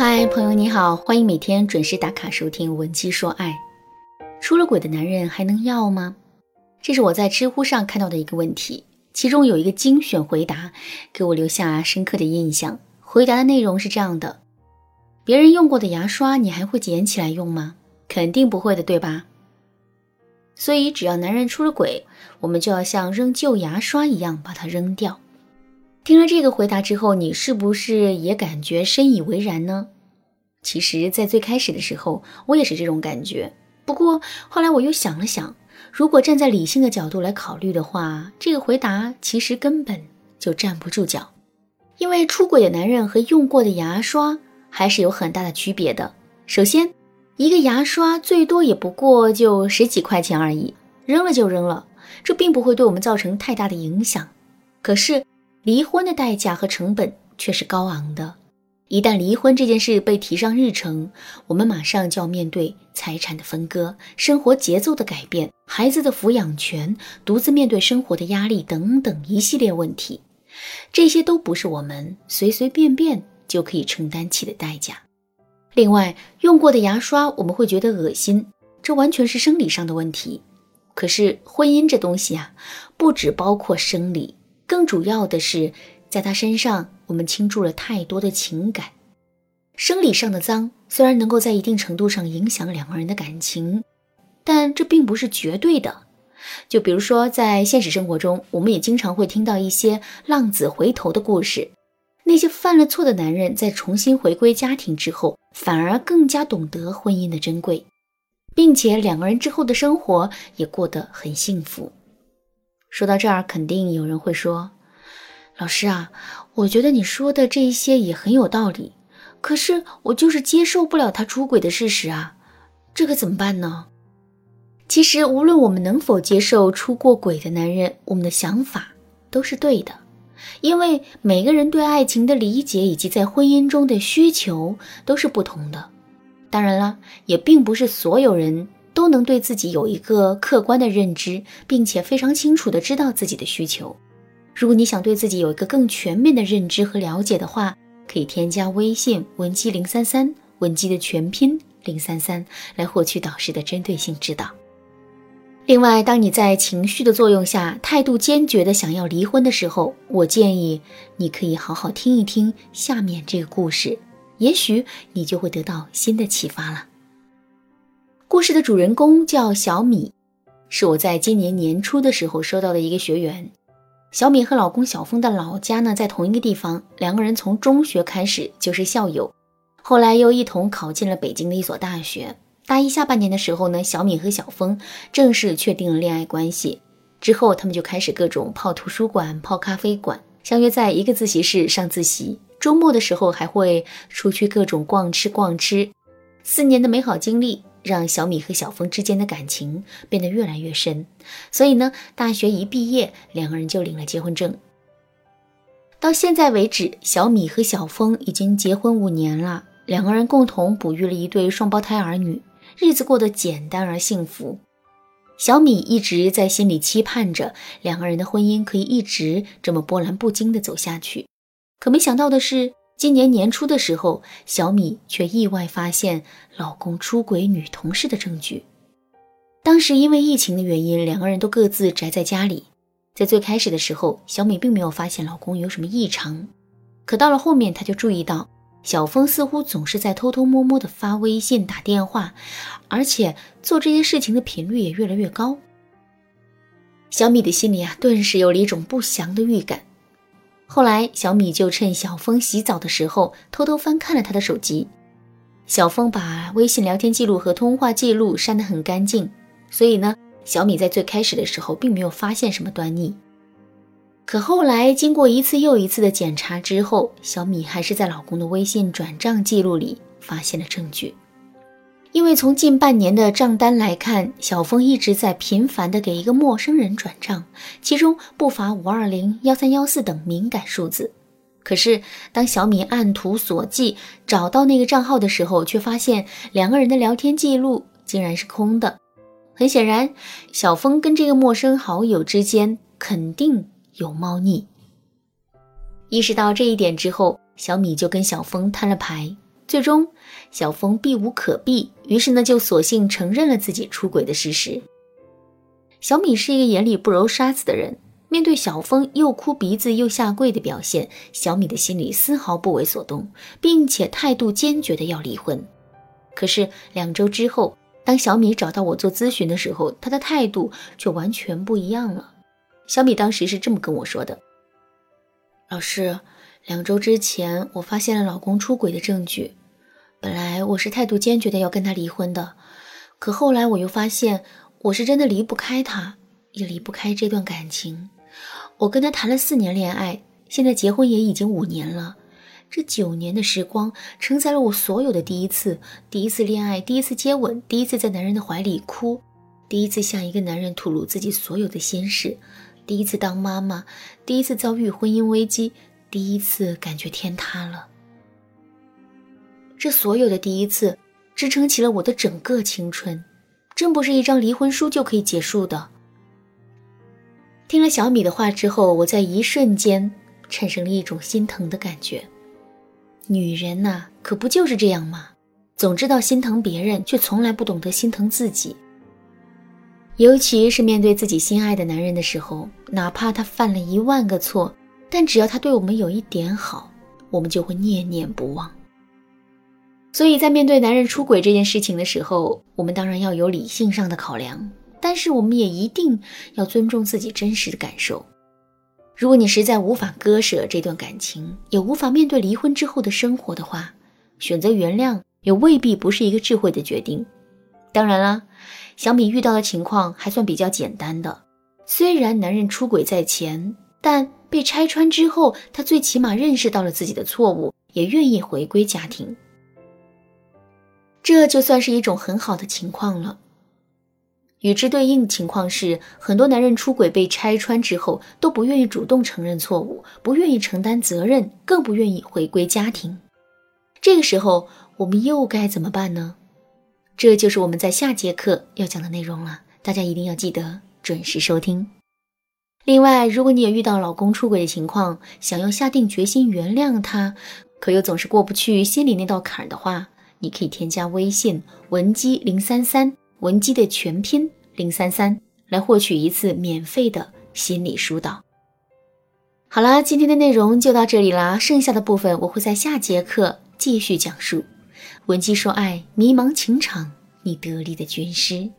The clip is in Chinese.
嗨，朋友你好，欢迎每天准时打卡收听《文姬说爱》。出了轨的男人还能要吗？这是我在知乎上看到的一个问题，其中有一个精选回答给我留下深刻的印象。回答的内容是这样的：别人用过的牙刷，你还会捡起来用吗？肯定不会的，对吧？所以，只要男人出了轨，我们就要像扔旧牙刷一样把它扔掉。听了这个回答之后，你是不是也感觉深以为然呢？其实，在最开始的时候，我也是这种感觉。不过后来我又想了想，如果站在理性的角度来考虑的话，这个回答其实根本就站不住脚。因为出轨的男人和用过的牙刷还是有很大的区别的。首先，一个牙刷最多也不过就十几块钱而已，扔了就扔了，这并不会对我们造成太大的影响。可是，离婚的代价和成本却是高昂的。一旦离婚这件事被提上日程，我们马上就要面对财产的分割、生活节奏的改变、孩子的抚养权、独自面对生活的压力等等一系列问题。这些都不是我们随随便便就可以承担起的代价。另外，用过的牙刷我们会觉得恶心，这完全是生理上的问题。可是婚姻这东西啊，不只包括生理。更主要的是，在他身上，我们倾注了太多的情感。生理上的脏虽然能够在一定程度上影响两个人的感情，但这并不是绝对的。就比如说，在现实生活中，我们也经常会听到一些浪子回头的故事。那些犯了错的男人，在重新回归家庭之后，反而更加懂得婚姻的珍贵，并且两个人之后的生活也过得很幸福。说到这儿，肯定有人会说：“老师啊，我觉得你说的这一些也很有道理，可是我就是接受不了他出轨的事实啊，这可怎么办呢？”其实，无论我们能否接受出过轨的男人，我们的想法都是对的，因为每个人对爱情的理解以及在婚姻中的需求都是不同的。当然了，也并不是所有人。都能对自己有一个客观的认知，并且非常清楚的知道自己的需求。如果你想对自己有一个更全面的认知和了解的话，可以添加微信文姬零三三，文姬的全拼零三三，来获取导师的针对性指导。另外，当你在情绪的作用下，态度坚决的想要离婚的时候，我建议你可以好好听一听下面这个故事，也许你就会得到新的启发了。故事的主人公叫小米，是我在今年年初的时候收到的一个学员。小米和老公小峰的老家呢在同一个地方，两个人从中学开始就是校友，后来又一同考进了北京的一所大学。大一下半年的时候呢，小米和小峰正式确定了恋爱关系。之后，他们就开始各种泡图书馆、泡咖啡馆，相约在一个自习室上自习。周末的时候还会出去各种逛吃逛吃。四年的美好经历。让小米和小峰之间的感情变得越来越深，所以呢，大学一毕业，两个人就领了结婚证。到现在为止，小米和小峰已经结婚五年了，两个人共同哺育了一对双胞胎儿女，日子过得简单而幸福。小米一直在心里期盼着两个人的婚姻可以一直这么波澜不惊地走下去，可没想到的是。今年年初的时候，小米却意外发现老公出轨女同事的证据。当时因为疫情的原因，两个人都各自宅在家里。在最开始的时候，小米并没有发现老公有什么异常，可到了后面，她就注意到小峰似乎总是在偷偷摸摸的发微信、打电话，而且做这些事情的频率也越来越高。小米的心里啊，顿时有了一种不祥的预感。后来，小米就趁小峰洗澡的时候，偷偷翻看了他的手机。小峰把微信聊天记录和通话记录删得很干净，所以呢，小米在最开始的时候并没有发现什么端倪。可后来，经过一次又一次的检查之后，小米还是在老公的微信转账记录里发现了证据。因为从近半年的账单来看，小峰一直在频繁的给一个陌生人转账，其中不乏五二零、幺三幺四等敏感数字。可是，当小米按图索骥找到那个账号的时候，却发现两个人的聊天记录竟然是空的。很显然，小峰跟这个陌生好友之间肯定有猫腻。意识到这一点之后，小米就跟小峰摊了牌。最终，小峰避无可避，于是呢就索性承认了自己出轨的事实。小米是一个眼里不揉沙子的人，面对小峰又哭鼻子又下跪的表现，小米的心里丝毫不为所动，并且态度坚决的要离婚。可是两周之后，当小米找到我做咨询的时候，他的态度却完全不一样了。小米当时是这么跟我说的：“老师，两周之前我发现了老公出轨的证据。”我是态度坚决的要跟他离婚的，可后来我又发现我是真的离不开他，也离不开这段感情。我跟他谈了四年恋爱，现在结婚也已经五年了。这九年的时光承载了我所有的第一次：第一次恋爱，第一次接吻，第一次在男人的怀里哭，第一次向一个男人吐露自己所有的心事，第一次当妈妈，第一次遭遇婚姻危机，第一次感觉天塌了。这所有的第一次，支撑起了我的整个青春，真不是一张离婚书就可以结束的。听了小米的话之后，我在一瞬间产生了一种心疼的感觉。女人呐，可不就是这样吗？总知道心疼别人，却从来不懂得心疼自己。尤其是面对自己心爱的男人的时候，哪怕他犯了一万个错，但只要他对我们有一点好，我们就会念念不忘。所以在面对男人出轨这件事情的时候，我们当然要有理性上的考量，但是我们也一定要尊重自己真实的感受。如果你实在无法割舍这段感情，也无法面对离婚之后的生活的话，选择原谅也未必不是一个智慧的决定。当然啦，小米遇到的情况还算比较简单的，虽然男人出轨在前，但被拆穿之后，他最起码认识到了自己的错误，也愿意回归家庭。这就算是一种很好的情况了。与之对应的情况是，很多男人出轨被拆穿之后，都不愿意主动承认错误，不愿意承担责任，更不愿意回归家庭。这个时候，我们又该怎么办呢？这就是我们在下节课要讲的内容了，大家一定要记得准时收听。另外，如果你也遇到老公出轨的情况，想要下定决心原谅他，可又总是过不去心里那道坎儿的话，你可以添加微信文姬零三三，文姬的全拼零三三，来获取一次免费的心理疏导。好啦，今天的内容就到这里啦，剩下的部分我会在下节课继续讲述。文姬说爱，迷茫情场，你得力的军师。